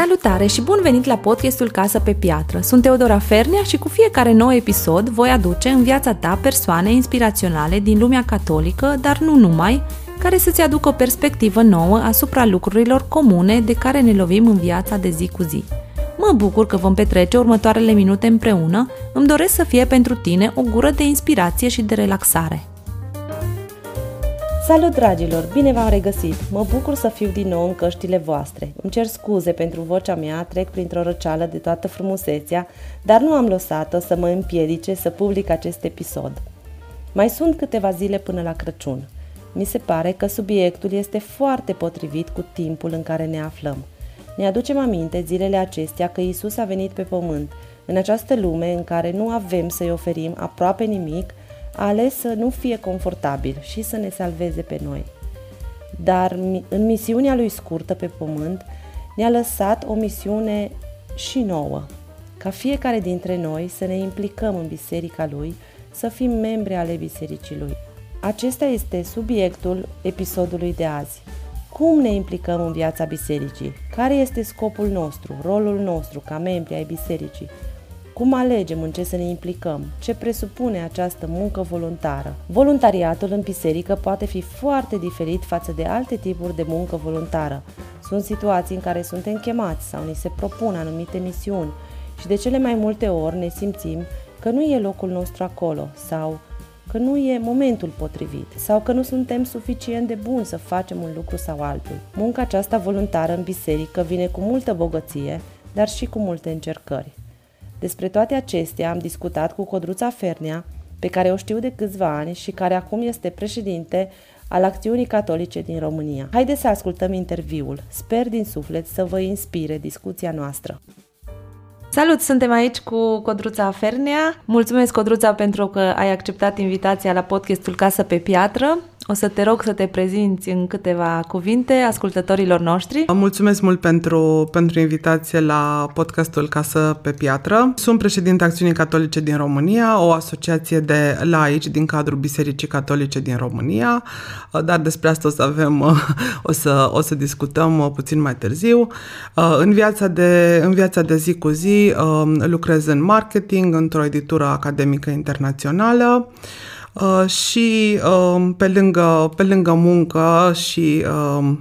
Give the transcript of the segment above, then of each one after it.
Salutare și bun venit la podcastul Casă pe Piatră. Sunt Teodora Fernea și cu fiecare nou episod voi aduce în viața ta persoane inspiraționale din lumea catolică, dar nu numai, care să-ți aducă o perspectivă nouă asupra lucrurilor comune de care ne lovim în viața de zi cu zi. Mă bucur că vom petrece următoarele minute împreună, îmi doresc să fie pentru tine o gură de inspirație și de relaxare. Salut, dragilor! Bine v-am regăsit! Mă bucur să fiu din nou în căștile voastre. Îmi cer scuze pentru vocea mea, trec printr-o răceală de toată frumusețea, dar nu am lăsat-o să mă împiedice să public acest episod. Mai sunt câteva zile până la Crăciun. Mi se pare că subiectul este foarte potrivit cu timpul în care ne aflăm. Ne aducem aminte zilele acestea că Isus a venit pe pământ, în această lume în care nu avem să-i oferim aproape nimic, a ales să nu fie confortabil și să ne salveze pe noi. Dar în misiunea lui scurtă pe pământ ne-a lăsat o misiune și nouă, ca fiecare dintre noi să ne implicăm în biserica lui, să fim membri ale bisericii lui. Acesta este subiectul episodului de azi. Cum ne implicăm în viața bisericii? Care este scopul nostru, rolul nostru ca membri ai bisericii? Cum alegem în ce să ne implicăm? Ce presupune această muncă voluntară? Voluntariatul în biserică poate fi foarte diferit față de alte tipuri de muncă voluntară. Sunt situații în care suntem chemați sau ni se propun anumite misiuni și de cele mai multe ori ne simțim că nu e locul nostru acolo sau că nu e momentul potrivit sau că nu suntem suficient de buni să facem un lucru sau altul. Munca aceasta voluntară în biserică vine cu multă bogăție, dar și cu multe încercări. Despre toate acestea am discutat cu Codruța Fernea, pe care o știu de câțiva ani și care acum este președinte al Acțiunii Catolice din România. Haideți să ascultăm interviul. Sper din suflet să vă inspire discuția noastră. Salut, suntem aici cu Codruța Fernea. Mulțumesc, Codruța, pentru că ai acceptat invitația la podcastul Casă pe Piatră. O să te rog să te prezinți în câteva cuvinte ascultătorilor noștri. Mulțumesc mult pentru, pentru invitație la podcastul Casă pe Piatră. Sunt președinte Acțiunii Catolice din România, o asociație de laici din cadrul Bisericii Catolice din România, dar despre asta o să avem, o să, o să discutăm puțin mai târziu. În viața de, în viața de zi cu zi lucrez în marketing într-o editură academică internațională. Uh, și uh, pe, lângă, pe lângă muncă și uh,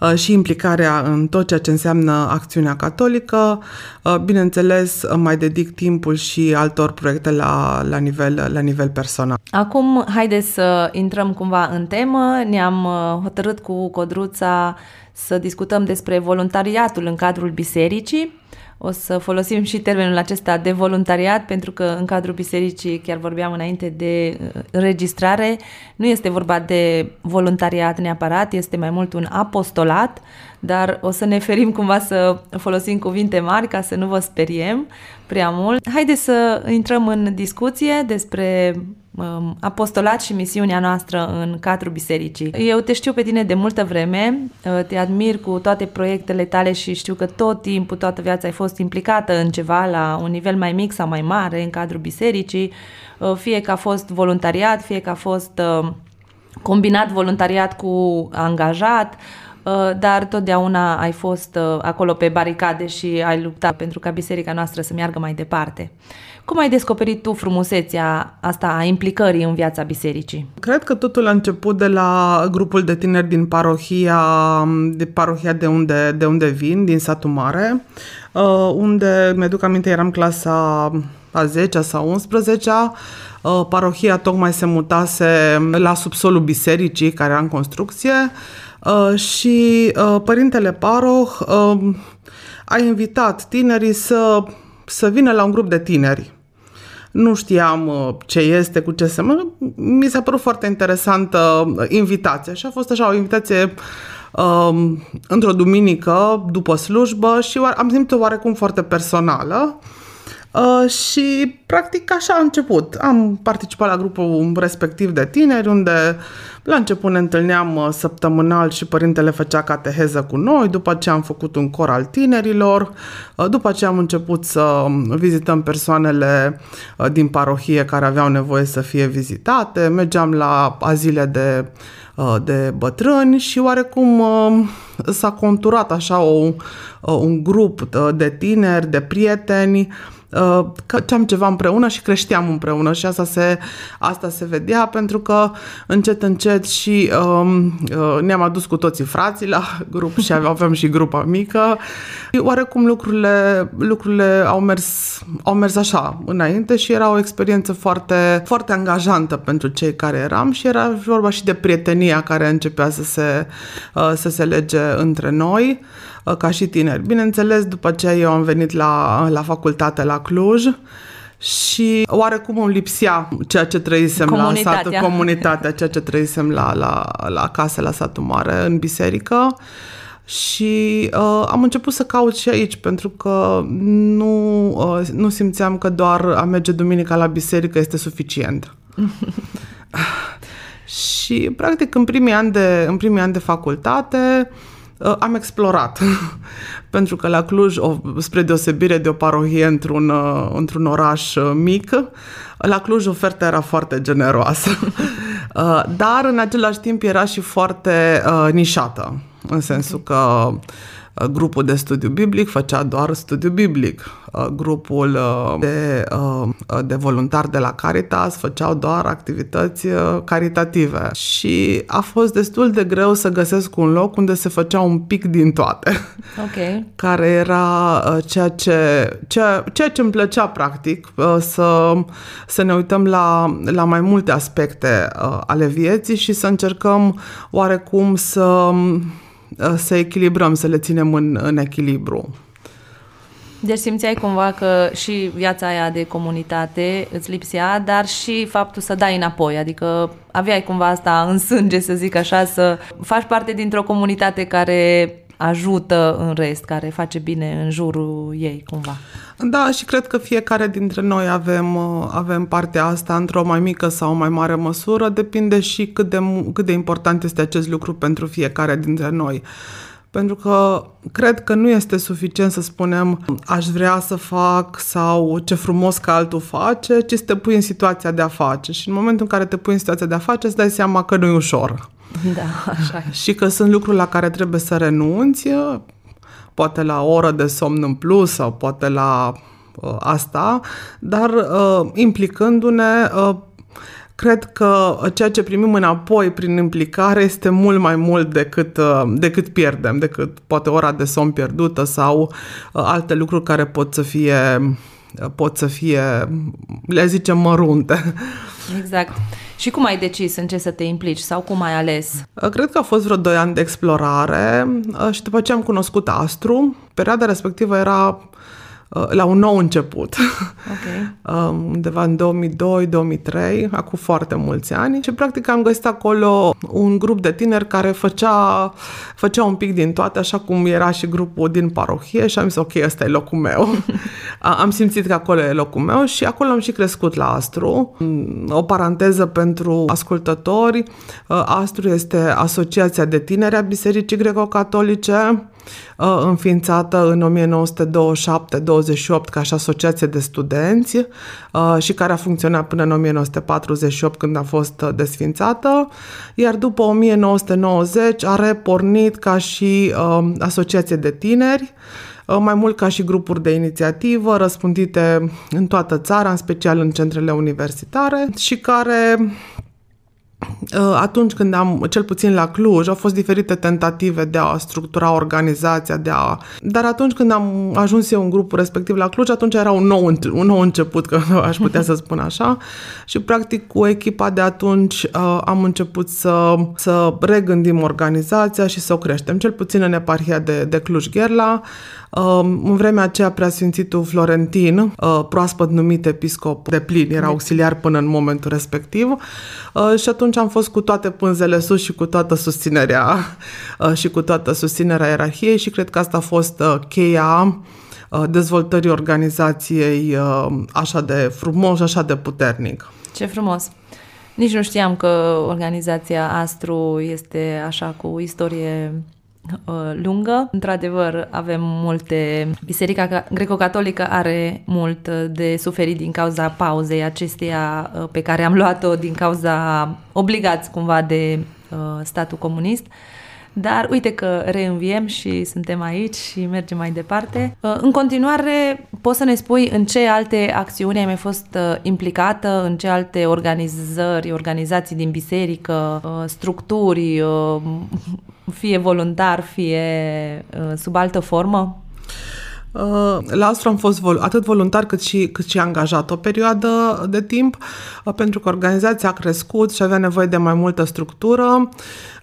uh, și implicarea în tot ceea ce înseamnă acțiunea catolică. Uh, bineînțeles, mai dedic timpul și altor proiecte la, la, nivel, la nivel personal. Acum, haideți să intrăm cumva în temă. Ne-am hotărât cu Codruța să discutăm despre voluntariatul în cadrul bisericii. O să folosim și termenul acesta de voluntariat, pentru că în cadrul bisericii, chiar vorbeam înainte de uh, înregistrare, nu este vorba de voluntariat neapărat, este mai mult un apostolat, dar o să ne ferim cumva să folosim cuvinte mari ca să nu vă speriem prea mult. Haideți să intrăm în discuție despre um, apostolat și misiunea noastră în cadrul bisericii. Eu te știu pe tine de multă vreme, uh, te admir cu toate proiectele tale și știu că tot timpul, toată viața ai fost implicată în ceva la un nivel mai mic sau mai mare în cadrul bisericii, uh, fie că a fost voluntariat, fie că a fost uh, combinat voluntariat cu angajat, dar totdeauna ai fost acolo pe baricade și ai luptat pentru ca biserica noastră să meargă mai departe. Cum ai descoperit tu frumusețea asta a implicării în viața bisericii? Cred că totul a început de la grupul de tineri din parohia de, parohia de, unde, de unde vin, din satul mare, uh, unde, mi-aduc aminte, eram clasa a 10 sau 11 uh, parohia tocmai se mutase la subsolul bisericii care era în construcție uh, și părintele paroh a invitat tinerii să, să vină la un grup de tineri nu știam uh, ce este, cu ce se Mi s-a părut foarte interesantă uh, invitația și a fost așa o invitație um, într-o duminică după slujbă și am simțit-o oarecum foarte personală. Uh, și practic așa a început. Am participat la grupul respectiv de tineri unde la început ne întâlneam uh, săptămânal și părintele făcea cateheză cu noi, după ce am făcut un cor al tinerilor, uh, după ce am început să um, vizităm persoanele uh, din parohie care aveau nevoie să fie vizitate, mergeam la azile de de bătrâni și oarecum s-a conturat așa o, un grup de tineri, de prieteni Uh, căceam ceva împreună și creșteam împreună și asta se, asta se vedea pentru că încet, încet și um, uh, ne-am adus cu toții frații la grup și aveam și grupa mică. Oarecum lucrurile, lucrurile au, mers, au mers așa înainte și era o experiență foarte, foarte angajantă pentru cei care eram și era vorba și de prietenia care începea să se, uh, să se lege între noi. Uh, ca și tineri. Bineînțeles, după ce eu am venit la, la facultate la Cluj, și oarecum îmi lipsea ceea ce trăisem la sat, comunitatea, ceea ce trăisem la, la, la casă, la satul mare, în biserică. Și uh, am început să caut și aici, pentru că nu, uh, nu simțeam că doar a merge duminica la biserică este suficient. și, practic, în primii ani de, în primii ani de facultate, uh, Uh, am explorat. Pentru că la Cluj, o, spre deosebire de o parohie într-un, uh, într-un oraș uh, mic, la Cluj oferta era foarte generoasă. Dar în același timp era și foarte nișată. În sensul că grupul de studiu biblic făcea doar studiu biblic. Uh, grupul uh, de, uh, de voluntari de la Caritas făceau doar activități caritative și a fost destul de greu să găsesc un loc unde se făcea un pic din toate. Okay. Care era ceea ce, ceea, ceea ce îmi plăcea practic, să, să ne uităm la, la mai multe aspecte ale vieții și să încercăm oarecum să să echilibrăm, să le ținem în, în echilibru. Deci simțeai cumva că și viața aia de comunitate îți lipsea, dar și faptul să dai înapoi, adică aveai cumva asta în sânge, să zic așa, să faci parte dintr-o comunitate care ajută în rest, care face bine în jurul ei, cumva. Da, și cred că fiecare dintre noi avem, avem partea asta într-o mai mică sau mai mare măsură, depinde și cât de, cât de important este acest lucru pentru fiecare dintre noi. Pentru că cred că nu este suficient să spunem aș vrea să fac sau ce frumos că altul face, ci să te pui în situația de a face. Și în momentul în care te pui în situația de a face, îți dai seama că nu e ușor. Da, așa e. Și că sunt lucruri la care trebuie să renunți, poate la o oră de somn în plus sau poate la uh, asta, dar uh, implicându-ne uh, cred că ceea ce primim înapoi prin implicare este mult mai mult decât, uh, decât pierdem, decât poate ora de somn pierdută sau uh, alte lucruri care pot să fie pot să fie, le zicem, mărunte. Exact. Și cum ai decis în ce să te implici sau cum ai ales? Uh, cred că a fost vreo 2 ani de explorare și după ce am cunoscut Astru, perioada respectivă era Uh, la un nou început. Okay. Um, undeva în 2002-2003, acum foarte mulți ani. Și practic am găsit acolo un grup de tineri care făcea, făcea un pic din toate, așa cum era și grupul din parohie și am zis, ok, ăsta e locul meu. am simțit că acolo e locul meu și acolo am și crescut la Astru. O paranteză pentru ascultători, uh, Astru este Asociația de Tineri a Bisericii Greco-Catolice, Uh, înființată în 1927-28 ca și asociație de studenți uh, și care a funcționat până în 1948 când a fost uh, desfințată, iar după 1990 a repornit ca și asociație de tineri, mai mult ca și grupuri de inițiativă răspândite în toată țara, în special în centrele universitare și care Uh, atunci când am, cel puțin la Cluj, au fost diferite tentative de a structura organizația, de a... Dar atunci când am ajuns eu în grupul respectiv la Cluj, atunci era un nou, un nou început, că aș putea să spun așa. Și practic cu echipa de atunci uh, am început să, să regândim organizația și să o creștem, cel puțin în eparhia de, de Cluj-Gherla. În vremea aceea, preasfințitul Florentin, uh, proaspăt numit episcop de plin, era auxiliar până în momentul respectiv uh, și atunci am fost cu toate pânzele sus și cu toată susținerea uh, și cu toată susținerea ierarhiei și cred că asta a fost cheia dezvoltării organizației așa de frumos și așa de puternic. Ce frumos! Nici nu știam că organizația Astru este așa cu istorie uh, lungă. Într-adevăr, avem multe... Biserica greco-catolică are mult de suferit din cauza pauzei acesteia uh, pe care am luat-o din cauza obligați cumva de uh, statul comunist. Dar uite că reînviem și suntem aici și mergem mai departe. Uh, în continuare, poți să ne spui în ce alte acțiuni ai mai fost uh, implicată, în ce alte organizări, organizații din biserică, uh, structuri, fie voluntar, fie sub altă formă? La Astro am fost vol- atât voluntar cât și, cât și angajat o perioadă de timp, pentru că organizația a crescut și avea nevoie de mai multă structură. Uh,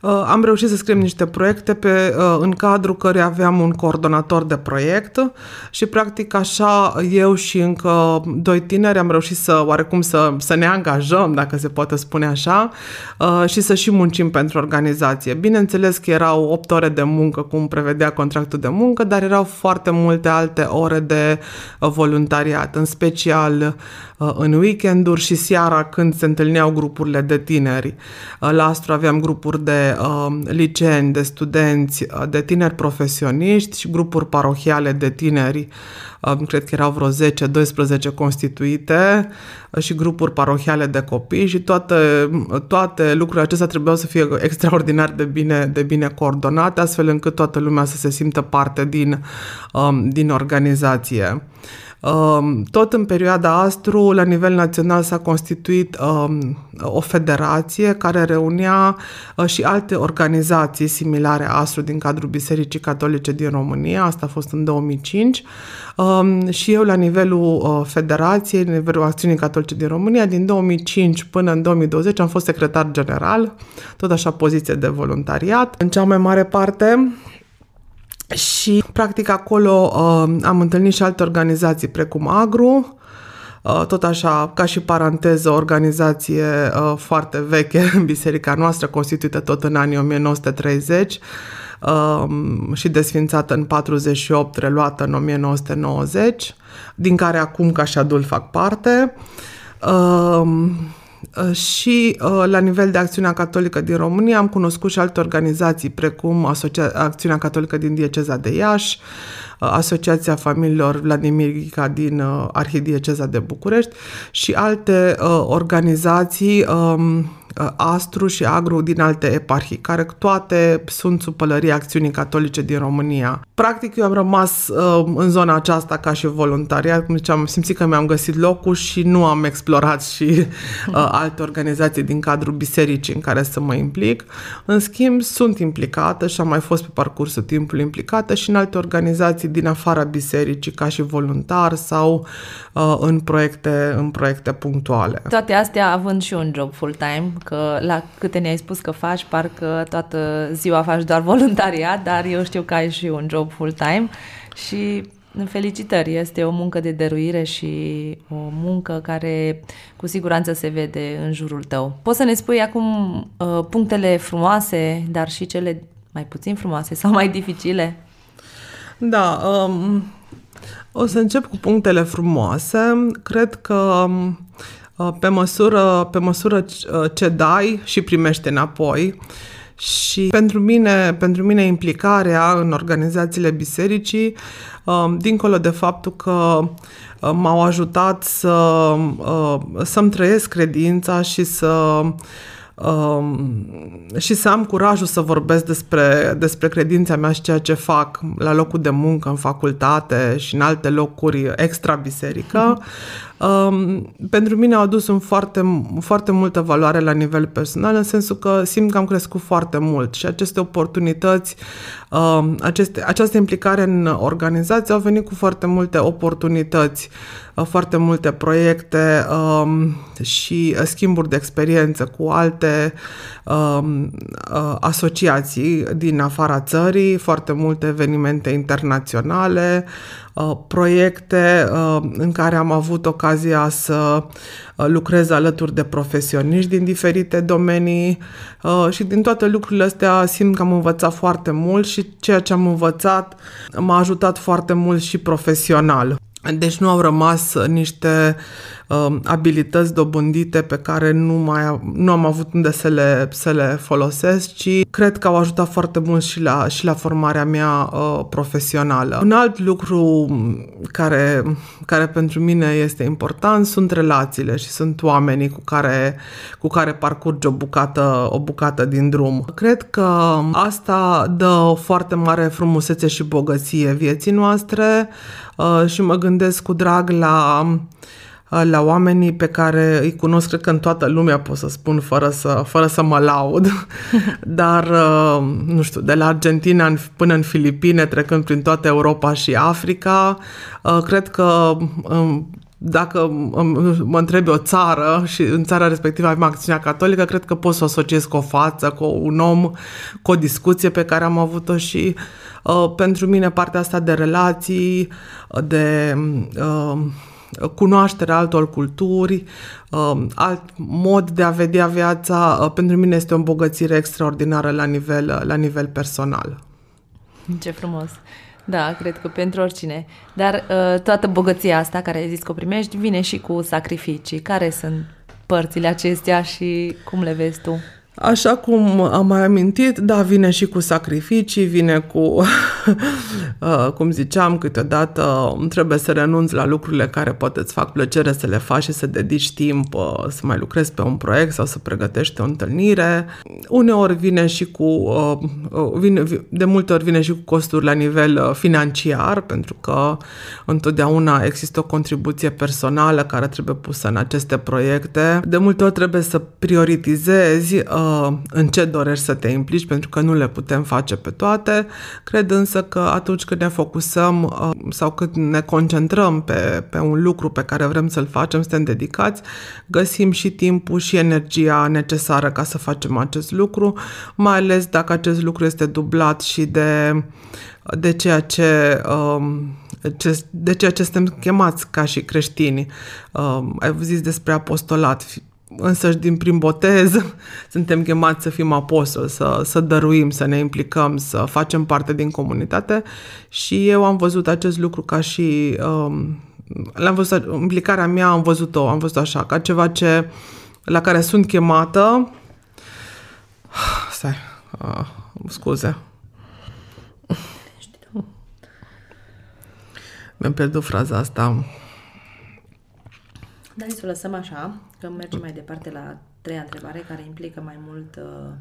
am reușit să scriem niște proiecte pe, uh, în cadrul care aveam un coordonator de proiect și practic așa eu și încă doi tineri am reușit să oarecum să, să ne angajăm, dacă se poate spune așa, uh, și să și muncim pentru organizație. Bineînțeles că erau 8 ore de muncă, cum prevedea contractul de muncă, dar erau foarte multe alte ore de voluntariat, în special în weekenduri și seara când se întâlneau grupurile de tineri. La Astru aveam grupuri de uh, liceeni, de studenți, uh, de tineri profesioniști și grupuri parohiale de tineri, uh, cred că erau vreo 10-12 constituite uh, și grupuri parohiale de copii și toate, toate lucrurile acestea trebuiau să fie extraordinar de bine, de bine coordonate, astfel încât toată lumea să se simtă parte din, um, din organizație. Um, tot în perioada Astru, la nivel național, s-a constituit um, o federație care reunia uh, și alte organizații similare Astru din cadrul Bisericii Catolice din România. Asta a fost în 2005. Um, și eu, la nivelul uh, federației, la nivelul Acțiunii Catolice din România, din 2005 până în 2020 am fost secretar general, tot așa poziție de voluntariat. În cea mai mare parte și, practic, acolo uh, am întâlnit și alte organizații, precum Agru, uh, tot așa, ca și paranteză, o organizație uh, foarte veche în biserica noastră, constituită tot în anii 1930 uh, și desfințată în 48, reluată în 1990, din care acum, ca și adult, fac parte. Uh, Uh, și uh, la nivel de Acțiunea Catolică din România am cunoscut și alte organizații precum Asocia- Acțiunea Catolică din Dieceza de Iași, uh, Asociația Familiilor Vladimir Ghica din Arhidieceza de București și alte organizații um, Uh, Astru și Agru din alte eparhii, care toate sunt sub pălăria acțiunii catolice din România. Practic, eu am rămas uh, în zona aceasta ca și voluntariat, cum ziceam, am simțit că mi-am găsit locul și nu am explorat și uh, alte organizații din cadrul bisericii în care să mă implic. În schimb, sunt implicată și am mai fost pe parcursul timpului implicată și în alte organizații din afara bisericii, ca și voluntar sau uh, în, proiecte, în proiecte punctuale. Toate astea având și un job full-time, că la câte ne-ai spus că faci, parcă toată ziua faci doar voluntariat, dar eu știu că ai și un job full-time și în felicitări, este o muncă de dăruire și o muncă care cu siguranță se vede în jurul tău. Poți să ne spui acum uh, punctele frumoase, dar și cele mai puțin frumoase sau mai dificile? Da, um, o să încep cu punctele frumoase. Cred că um, Uh, pe măsură, pe măsură uh, ce dai și primești înapoi. Și pentru mine, pentru mine implicarea în organizațiile bisericii, uh, dincolo de faptul că m-au ajutat să, să-mi trăiesc credința și să Um, și să am curajul să vorbesc despre, despre credința mea și ceea ce fac la locul de muncă, în facultate și în alte locuri extra-biserică, um, pentru mine au adus un foarte, foarte multă valoare la nivel personal, în sensul că simt că am crescut foarte mult și aceste oportunități, um, aceste, această implicare în organizație au venit cu foarte multe oportunități Uh, foarte multe proiecte um, și schimburi de experiență cu alte um, uh, asociații din afara țării, foarte multe evenimente internaționale, uh, proiecte uh, în care am avut ocazia ocazia să uh, lucrez alături de profesioniști din diferite domenii uh, și din toate lucrurile astea simt că am învățat foarte mult și ceea ce am învățat m-a ajutat foarte mult și profesional. Deci nu au rămas niște uh, abilități dobândite pe care nu, mai, nu am avut unde să le, să le folosesc, ci cred că au ajutat foarte mult și la, și la formarea mea uh, profesională. Un alt lucru care, care pentru mine este important sunt relațiile și sunt oamenii cu care, cu care parcurge o bucată, o bucată din drum. Cred că asta dă o foarte mare frumusețe și bogăție vieții noastre uh, și mă gândesc cu drag la Uh, la oamenii pe care îi cunosc, cred că în toată lumea pot să spun fără să, fără să mă laud, dar uh, nu știu, de la Argentina până în Filipine, trecând prin toată Europa și Africa, uh, cred că um, dacă um, mă întrebi o țară și în țara respectivă avem acțiunea catolică, cred că pot să o asociez cu o față, cu un om, cu o discuție pe care am avut-o și uh, pentru mine partea asta de relații, de uh, cunoașterea altor culturi, um, alt mod de a vedea viața, uh, pentru mine este o îmbogățire extraordinară la nivel, la nivel personal. Ce frumos! Da, cred că pentru oricine. Dar uh, toată bogăția asta care ai zis că o primești vine și cu sacrificii. Care sunt părțile acestea și cum le vezi tu? Așa cum am mai amintit, da, vine și cu sacrificii, vine cu, uh, cum ziceam, câteodată trebuie să renunți la lucrurile care poate îți fac plăcere să le faci și să dedici timp uh, să mai lucrezi pe un proiect sau să pregătești o întâlnire. Uneori vine și cu, uh, vine, de multe ori vine și cu costuri la nivel financiar, pentru că întotdeauna există o contribuție personală care trebuie pusă în aceste proiecte. De multe ori trebuie să prioritizezi uh, în ce dorești să te implici, pentru că nu le putem face pe toate. Cred însă că atunci când ne focusăm uh, sau când ne concentrăm pe, pe un lucru pe care vrem să-l facem, suntem dedicați, găsim și timpul și energia necesară ca să facem acest lucru, mai ales dacă acest lucru este dublat și de, de ceea ce um, de ceea ce suntem chemați ca și creștini. Uh, ai zis despre apostolat însăși din prim botez suntem chemați să fim apostoli, să, să dăruim, să ne implicăm, să facem parte din comunitate. Și eu am văzut acest lucru ca și um, l-am văzut, implicarea mea am văzut-o, am văzut așa, ca ceva ce la care sunt chemată. Stai, uh, scuze. Mi-am pierdut fraza asta. Dar să o lăsăm așa, că mergem mai departe la treia întrebare, care implică mai mult uh,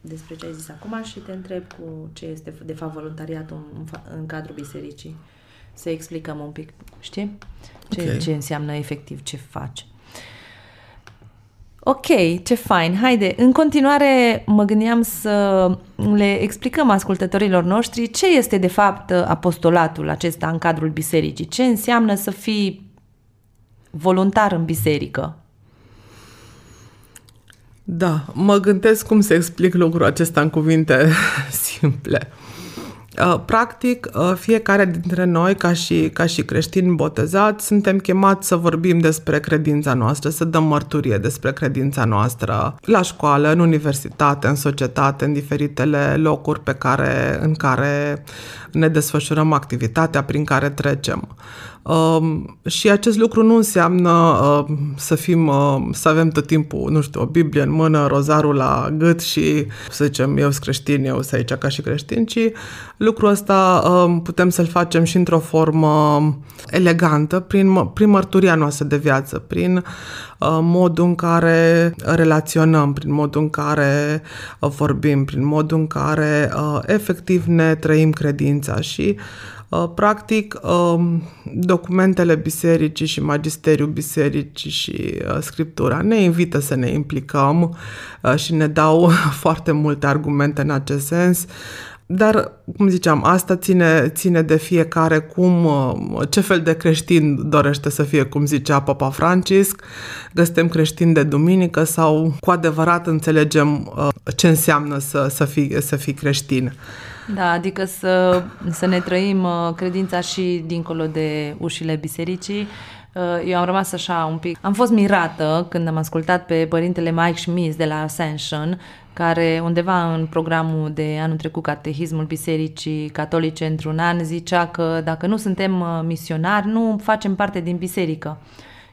despre ce ai zis acum și te întreb cu ce este de fapt voluntariatul în, în cadrul bisericii. Să explicăm un pic, știi? Ce, okay. ce înseamnă efectiv ce faci. Ok, ce fain. Haide, în continuare mă gândeam să le explicăm ascultătorilor noștri ce este de fapt apostolatul acesta în cadrul bisericii. Ce înseamnă să fii voluntar în biserică. Da, mă gândesc cum să explic lucrul acesta în cuvinte simple. Uh, practic, uh, fiecare dintre noi, ca și, ca și creștini botezați, suntem chemați să vorbim despre credința noastră, să dăm mărturie despre credința noastră la școală, în universitate, în societate, în diferitele locuri pe care, în care ne desfășurăm activitatea, prin care trecem. Uh, și acest lucru nu înseamnă uh, să fim, uh, să avem tot timpul, nu știu, o Biblie în mână, rozarul la gât și să zicem, eu sunt creștin, eu sunt aici ca și creștin, ci lucrul ăsta uh, putem să-l facem și într-o formă elegantă, prin, prin mărturia noastră de viață, prin uh, modul în care relaționăm, prin modul în care uh, vorbim, prin modul în care uh, efectiv ne trăim credința și Uh, practic, um, documentele bisericii și magisteriul bisericii și uh, scriptura ne invită să ne implicăm uh, și ne dau foarte multe argumente în acest sens. Dar, cum ziceam, asta ține, ține de fiecare cum, ce fel de creștin dorește să fie, cum zicea Papa Francisc, că suntem creștini de duminică sau cu adevărat înțelegem ce înseamnă să, să, fii, să fii creștin. Da, adică să, să ne trăim uh, credința și dincolo de ușile bisericii, Uh, eu am rămas așa un pic... Am fost mirată când am ascultat pe părintele Mike Schmitz de la Ascension, care undeva în programul de anul trecut, Catehismul Bisericii Catolice într-un an, zicea că dacă nu suntem uh, misionari, nu facem parte din biserică.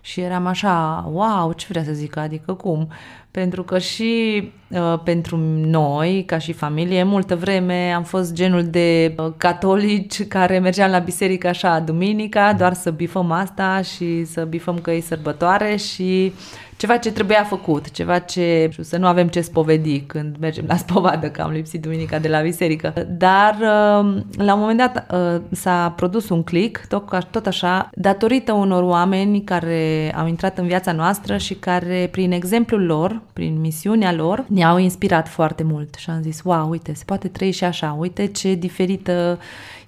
Și eram așa, wow, ce vrea să zic, adică cum? Pentru că și uh, pentru noi, ca și familie, multă vreme am fost genul de uh, catolici care mergeam la biserică așa duminica, doar să bifăm asta și să bifăm că e sărbătoare și ceva ce trebuia făcut, ceva ce să nu avem ce spovedi când mergem la spovadă, că am lipsit duminica de la biserică. Dar uh, la un moment dat uh, s-a produs un click, tot, tot așa, datorită unor oameni care au intrat în viața noastră și care, prin exemplul lor, prin misiunea lor, ne-au inspirat foarte mult și am zis, wow, uite, se poate trăi și așa, uite ce diferită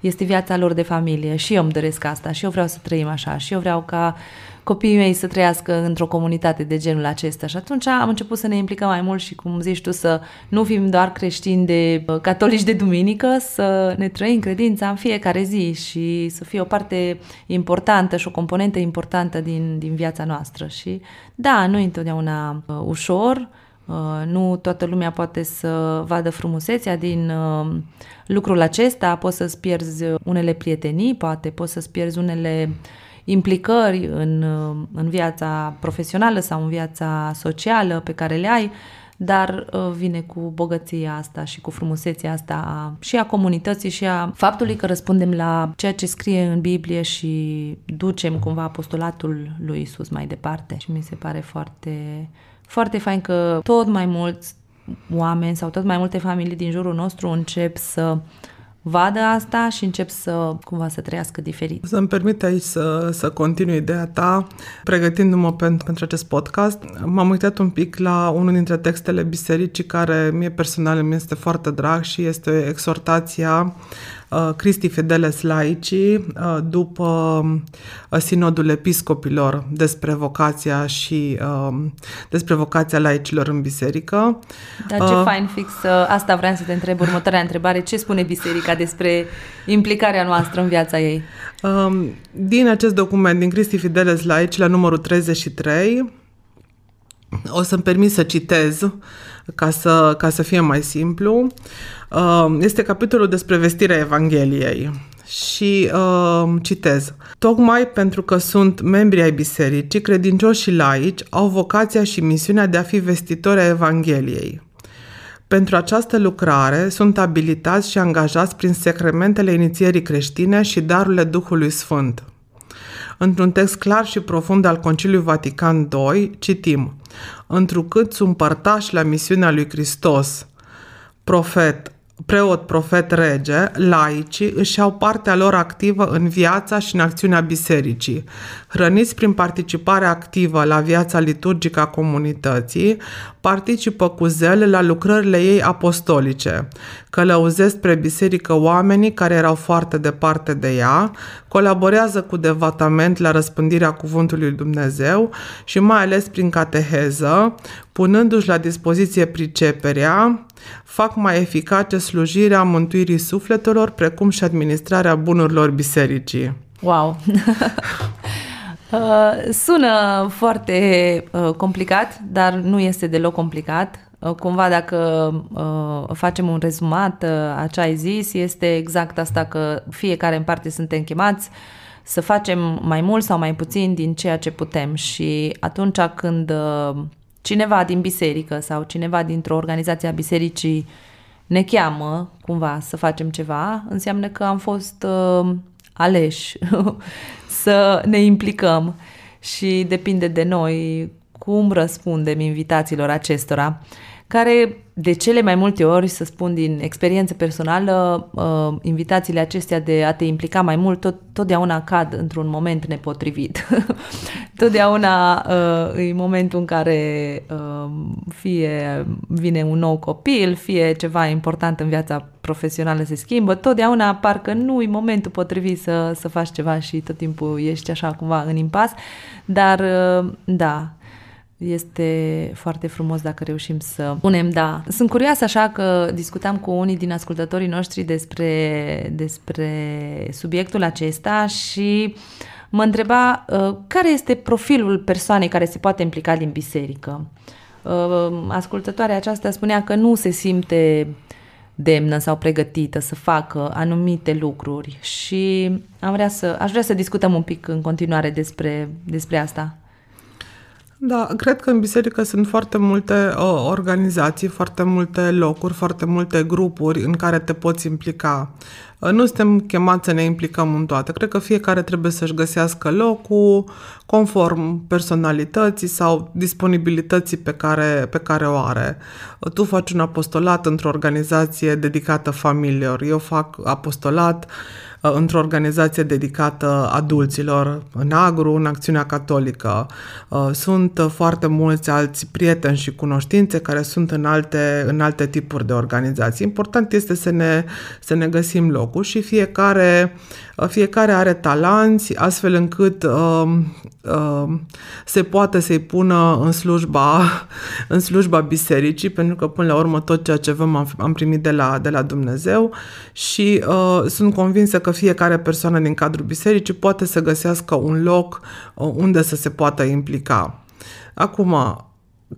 este viața lor de familie și eu îmi doresc asta și eu vreau să trăim așa și eu vreau ca copiii mei să trăiască într-o comunitate de genul acesta. Și atunci am început să ne implicăm mai mult și, cum zici tu, să nu fim doar creștini de catolici de duminică, să ne trăim credința în fiecare zi și să fie o parte importantă și o componentă importantă din, din viața noastră. Și da, nu întotdeauna uh, ușor, uh, nu toată lumea poate să vadă frumusețea din uh, lucrul acesta, poți să-ți pierzi unele prietenii, poate poți să-ți pierzi unele implicări în, în viața profesională sau în viața socială pe care le ai, dar uh, vine cu bogăția asta și cu frumusețea asta a, și a comunității și a faptului că răspundem la ceea ce scrie în Biblie și ducem cumva apostolatul lui Isus mai departe. Și mi se pare foarte, foarte fain că tot mai mulți oameni sau tot mai multe familii din jurul nostru încep să vadă asta și încep să cumva să trăiască diferit. Să-mi permit aici să, să continui ideea ta. Pregătindu-mă pentru, pentru acest podcast, m-am uitat un pic la unul dintre textele bisericii care mie personal mi este foarte drag și este exhortația Uh, Cristi Fideles Laicii uh, după uh, Sinodul Episcopilor despre vocația și despre vocația laicilor în biserică. Dar ce uh, fain fix, asta vreau să te întreb, următoarea întrebare, ce spune biserica despre implicarea noastră în viața ei? Um, din acest document, din Cristi Fideles Laici, la numărul 33, o să-mi permit să citez ca să, ca să fie mai simplu. Uh, este capitolul despre vestirea Evangheliei și uh, citez. Tocmai pentru că sunt membri ai bisericii, credincioși și laici au vocația și misiunea de a fi vestitori a Evangheliei. Pentru această lucrare sunt abilitați și angajați prin secrementele inițierii creștine și darurile Duhului Sfânt. Într-un text clar și profund al Conciliului Vatican II, citim Întrucât sunt părtași la misiunea lui Hristos, profet, preot, profet, rege, laicii își au partea lor activă în viața și în acțiunea bisericii. Hrăniți prin participare activă la viața liturgică a comunității, participă cu zel la lucrările ei apostolice, călăuzesc spre biserică oamenii care erau foarte departe de ea, colaborează cu devatament la răspândirea cuvântului lui Dumnezeu și mai ales prin cateheză, punându-și la dispoziție priceperea, fac mai eficace slujirea mântuirii sufletelor, precum și administrarea bunurilor bisericii. Wow! Uh, sună foarte uh, complicat, dar nu este deloc complicat. Uh, cumva dacă uh, facem un rezumat uh, a ce ai zis, este exact asta că fiecare în parte suntem chemați să facem mai mult sau mai puțin din ceea ce putem și atunci când uh, cineva din biserică sau cineva dintr-o organizație a bisericii ne cheamă cumva să facem ceva, înseamnă că am fost uh, aleși să ne implicăm și depinde de noi cum răspundem invitațiilor acestora, care de cele mai multe ori, să spun din experiență personală, uh, invitațiile acestea de a te implica mai mult tot, totdeauna cad într-un moment nepotrivit. totdeauna uh, e momentul în care uh, fie vine un nou copil, fie ceva important în viața profesională se schimbă, totdeauna parcă nu e momentul potrivit să, să faci ceva și tot timpul ești așa cumva în impas, dar uh, da, este foarte frumos dacă reușim să punem da. Sunt curioasă așa că discutam cu unii din ascultătorii noștri despre, despre subiectul acesta și mă întreba uh, care este profilul persoanei care se poate implica din biserică. Uh, ascultătoarea aceasta spunea că nu se simte demnă sau pregătită să facă anumite lucruri și am vrea să, aș vrea să discutăm un pic în continuare despre, despre asta. Da, cred că în biserică sunt foarte multe uh, organizații, foarte multe locuri, foarte multe grupuri în care te poți implica. Uh, nu suntem chemați să ne implicăm în toate. Cred că fiecare trebuie să-și găsească locul conform personalității sau disponibilității pe care, pe care o are. Uh, tu faci un apostolat într-o organizație dedicată familiilor. Eu fac apostolat Uh, într-o organizație dedicată adulților, în Agru, în Acțiunea Catolică. Uh, sunt foarte mulți alți prieteni și cunoștințe care sunt în alte, în alte tipuri de organizații. Important este să ne, să ne găsim locul și fiecare, uh, fiecare are talanți astfel încât uh, uh, se poate să-i pună în slujba, în slujba bisericii, pentru că până la urmă tot ceea ce avem am, am primit de la, de la Dumnezeu și uh, sunt convinsă că fiecare persoană din cadrul bisericii poate să găsească un loc uh, unde să se poată implica. Acum,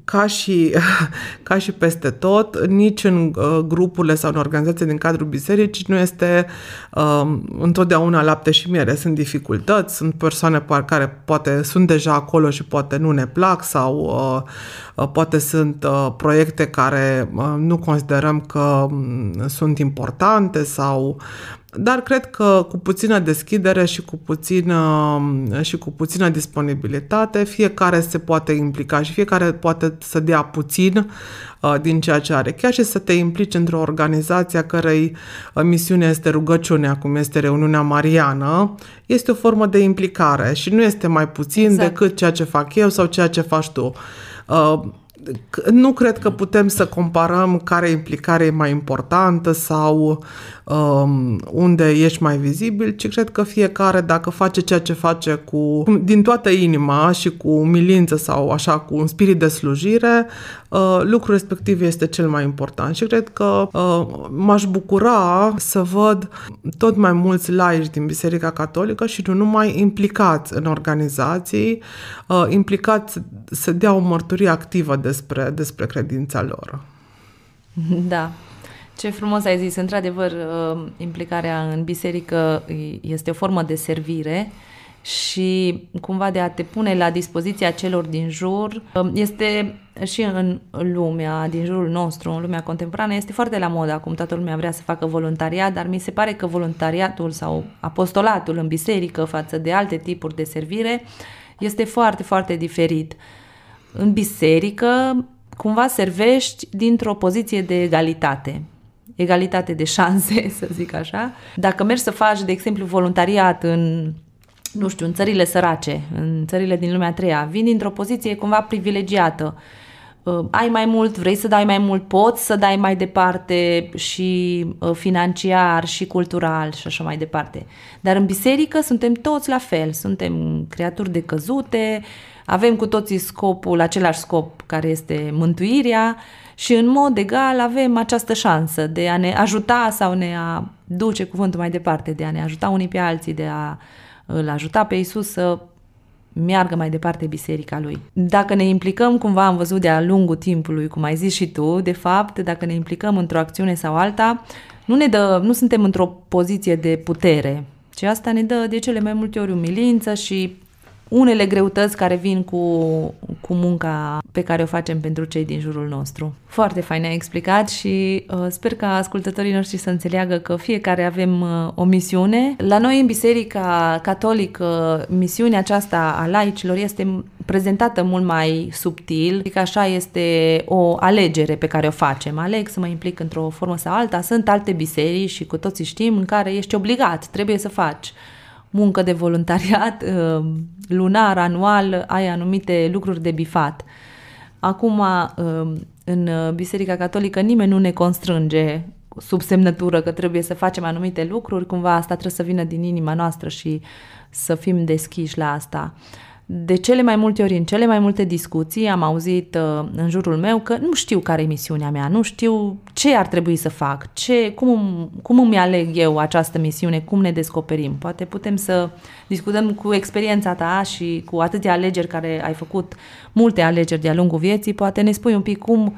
ca și, ca și peste tot, nici în uh, grupurile sau în organizații din cadrul bisericii nu este uh, întotdeauna lapte și miere. Sunt dificultăți, sunt persoane care poate sunt deja acolo și poate nu ne plac sau uh, uh, poate sunt uh, proiecte care uh, nu considerăm că uh, sunt importante sau dar cred că cu puțină deschidere și cu puțină, și cu puțină disponibilitate, fiecare se poate implica și fiecare poate să dea puțin uh, din ceea ce are. Chiar și să te implici într-o organizație a cărei uh, misiune este rugăciunea, cum este reuniunea mariană, este o formă de implicare și nu este mai puțin exact. decât ceea ce fac eu sau ceea ce faci tu. Uh, nu cred că putem să comparăm care implicare e mai importantă sau um, unde ești mai vizibil, ci cred că fiecare, dacă face ceea ce face cu, din toată inima și cu umilință sau așa, cu un spirit de slujire, uh, lucrul respectiv este cel mai important. Și cred că uh, m-aș bucura să văd tot mai mulți laici din Biserica Catolică și nu numai implicați în organizații, uh, implicați să dea o mărturie activă despre, despre credința lor. Da, ce frumos ai zis, într-adevăr, uh, implicarea în biserică este o formă de servire și cumva de a te pune la dispoziția celor din jur. Uh, este și în lumea din jurul nostru, în lumea contemporană, este foarte la modă acum, toată lumea vrea să facă voluntariat, dar mi se pare că voluntariatul sau apostolatul în biserică față de alte tipuri de servire este foarte, foarte diferit. În biserică, cumva servești dintr-o poziție de egalitate egalitate de șanse, să zic așa. Dacă mergi să faci, de exemplu, voluntariat în nu știu, în țările sărace, în țările din lumea a treia, vin dintr-o poziție cumva privilegiată. Uh, ai mai mult, vrei să dai mai mult, poți să dai mai departe și uh, financiar și cultural și așa mai departe. Dar în biserică suntem toți la fel, suntem creaturi de căzute, avem cu toții scopul, același scop care este mântuirea și în mod egal avem această șansă de a ne ajuta sau ne a duce cuvântul mai departe, de a ne ajuta unii pe alții, de a îl ajuta pe Isus să meargă mai departe biserica lui. Dacă ne implicăm, cumva am văzut de-a lungul timpului, cum ai zis și tu, de fapt, dacă ne implicăm într-o acțiune sau alta, nu, ne dă, nu suntem într-o poziție de putere, ci asta ne dă de cele mai multe ori umilință și unele greutăți care vin cu, cu munca pe care o facem pentru cei din jurul nostru. Foarte fain ai explicat și uh, sper ca ascultătorii noștri să înțeleagă că fiecare avem uh, o misiune. La noi în Biserica Catolică, misiunea aceasta a laicilor este prezentată mult mai subtil, adică așa este o alegere pe care o facem. Aleg să mă implic într-o formă sau alta. Sunt alte biserici și cu toții știm în care ești obligat, trebuie să faci muncă de voluntariat, uh, lunar, anual, ai anumite lucruri de bifat. Acum, uh, în Biserica Catolică, nimeni nu ne constrânge sub semnătură că trebuie să facem anumite lucruri, cumva asta trebuie să vină din inima noastră și să fim deschiși la asta. De cele mai multe ori, în cele mai multe discuții, am auzit uh, în jurul meu că nu știu care e misiunea mea, nu știu ce ar trebui să fac, ce, cum, cum îmi aleg eu această misiune, cum ne descoperim. Poate putem să discutăm cu experiența ta și cu atâtea alegeri care ai făcut, multe alegeri de-a lungul vieții, poate ne spui un pic cum,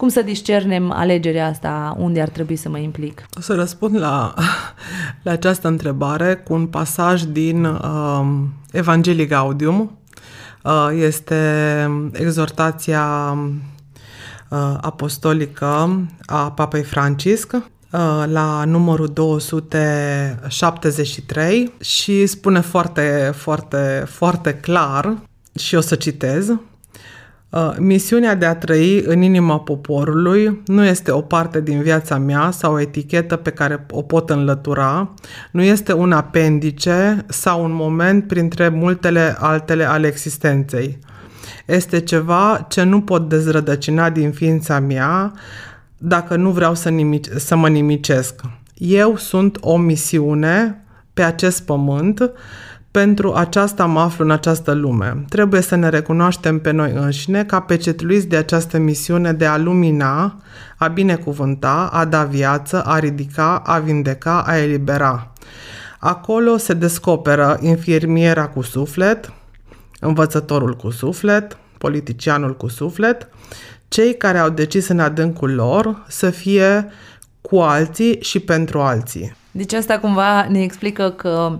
cum să discernem alegerea asta, unde ar trebui să mă implic? O să răspund la, la această întrebare cu un pasaj din uh, Evanghelii Gaudium. Uh, este exhortația uh, apostolică a Papei Francisc uh, la numărul 273 și spune foarte, foarte, foarte clar și o să citez. Uh, misiunea de a trăi în inima poporului nu este o parte din viața mea sau o etichetă pe care o pot înlătura, nu este un apendice sau un moment printre multele altele ale existenței. Este ceva ce nu pot dezrădăcina din ființa mea dacă nu vreau să, nimic- să mă nimicesc. Eu sunt o misiune pe acest pământ pentru aceasta mă aflu în această lume. Trebuie să ne recunoaștem pe noi înșine ca pecetluiți de această misiune de a lumina, a binecuvânta, a da viață, a ridica, a vindeca, a elibera. Acolo se descoperă infirmiera cu suflet, învățătorul cu suflet, politicianul cu suflet, cei care au decis în adâncul lor să fie cu alții și pentru alții. Deci asta cumva ne explică că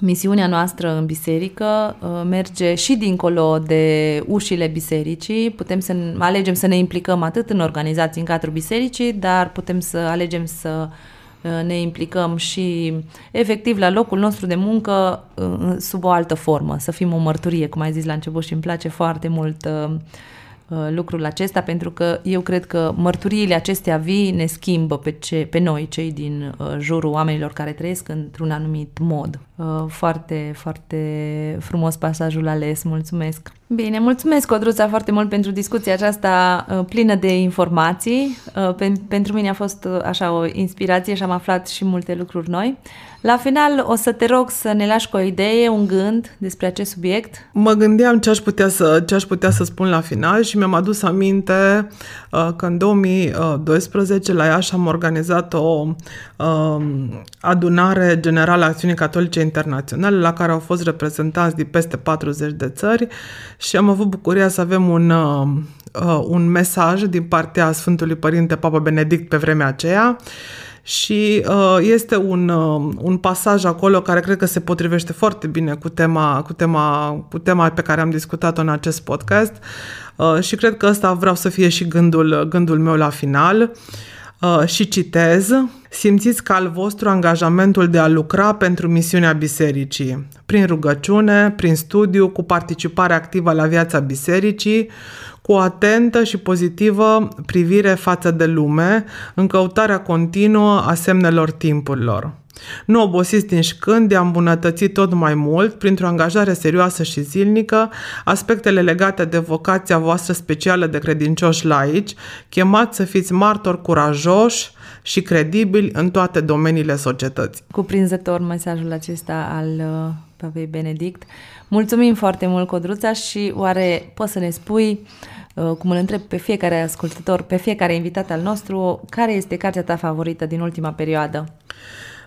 misiunea noastră în biserică uh, merge și dincolo de ușile bisericii. Putem să alegem să ne implicăm atât în organizații în cadrul bisericii, dar putem să alegem să uh, ne implicăm și efectiv la locul nostru de muncă uh, sub o altă formă, să fim o mărturie, cum ai zis la început și îmi place foarte mult lucrul acesta pentru că eu cred că mărturiile acestea vii ne schimbă pe, ce, pe noi, cei din jurul oamenilor care trăiesc într-un anumit mod. Uh, foarte, foarte frumos pasajul ales, mulțumesc! Bine, mulțumesc, Codruța, foarte mult pentru discuția aceasta uh, plină de informații. Uh, pentru mine a fost așa o inspirație și am aflat și multe lucruri noi. La final o să te rog să ne lași cu o idee, un gând despre acest subiect. Mă gândeam ce aș putea să, ce aș putea să spun la final și mi-am adus aminte uh, că în 2012 la Iași am organizat o uh, adunare generală a Acțiunii Catolice internaționale la care au fost reprezentanți din peste 40 de țări și am avut bucuria să avem un, uh, uh, un mesaj din partea Sfântului Părinte Papa Benedict pe vremea aceea și uh, este un, uh, un pasaj acolo care cred că se potrivește foarte bine cu tema, cu tema, cu tema pe care am discutat-o în acest podcast. Uh, și cred că ăsta vreau să fie și gândul, gândul meu la final. Uh, Uh, și citez, simțiți ca al vostru angajamentul de a lucra pentru misiunea bisericii, prin rugăciune, prin studiu, cu participare activă la viața bisericii, cu o atentă și pozitivă privire față de lume, în căutarea continuă a semnelor timpurilor. Nu obosiți nici șcând de a îmbunătăți tot mai mult, printr-o angajare serioasă și zilnică, aspectele legate de vocația voastră specială de credincioși laici, chemați să fiți martori curajoși și credibili în toate domeniile societății. Cuprinzător mesajul acesta al uh, Pavei Benedict. Mulțumim foarte mult, Codruța, și oare poți să ne spui uh, cum îl întreb pe fiecare ascultător, pe fiecare invitat al nostru, care este cartea ta favorită din ultima perioadă?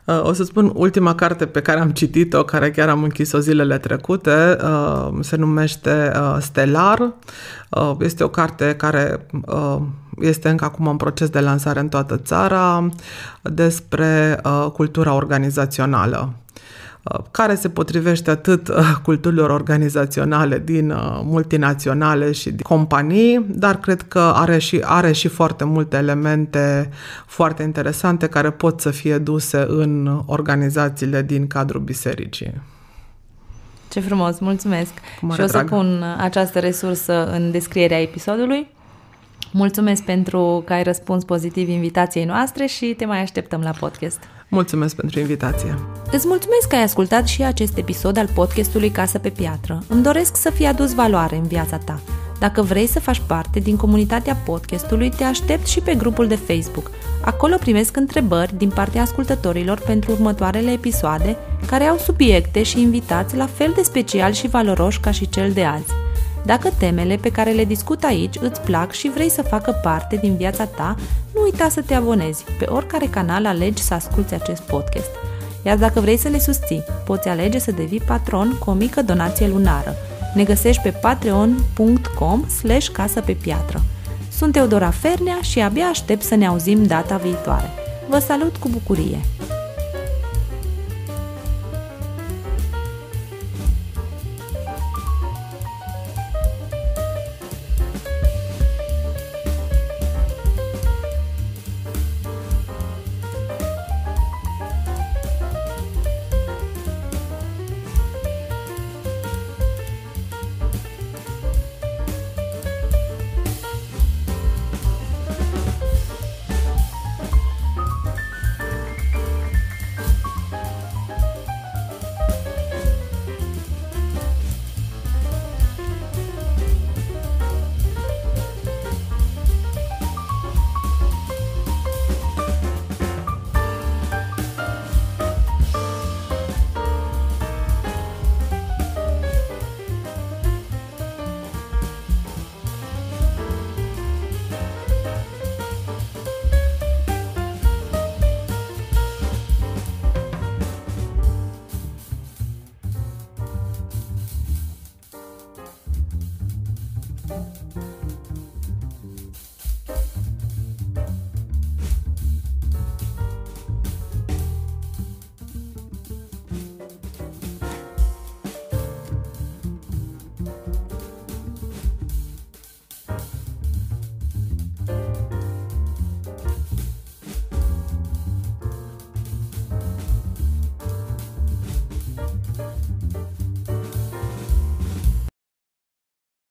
Uh, o să spun ultima carte pe care am citit-o, care chiar am închis-o zilele trecute, uh, se numește uh, Stelar. Este o carte care este încă acum în proces de lansare în toată țara despre cultura organizațională. Uh, care se potrivește atât uh, culturilor organizaționale din uh, multinaționale și din companii, dar cred că are și, are și foarte multe elemente foarte interesante care pot să fie duse în organizațiile din cadrul bisericii. Ce frumos, mulțumesc! Și o să drag. pun această resursă în descrierea episodului. Mulțumesc pentru că ai răspuns pozitiv invitației noastre și te mai așteptăm la podcast. Mulțumesc pentru invitație. Îți mulțumesc că ai ascultat și acest episod al podcastului Casă pe Piatră. Îmi doresc să fie adus valoare în viața ta. Dacă vrei să faci parte din comunitatea podcastului, te aștept și pe grupul de Facebook. Acolo primesc întrebări din partea ascultătorilor pentru următoarele episoade, care au subiecte și invitați la fel de special și valoroși ca și cel de azi. Dacă temele pe care le discut aici îți plac și vrei să facă parte din viața ta, nu uita să te abonezi pe oricare canal alegi să asculti acest podcast. Iar dacă vrei să ne susții, poți alege să devii patron cu o mică donație lunară. Ne găsești pe patreon.com slash casă pe piatră. Sunt Teodora Fernea și abia aștept să ne auzim data viitoare. Vă salut cu bucurie!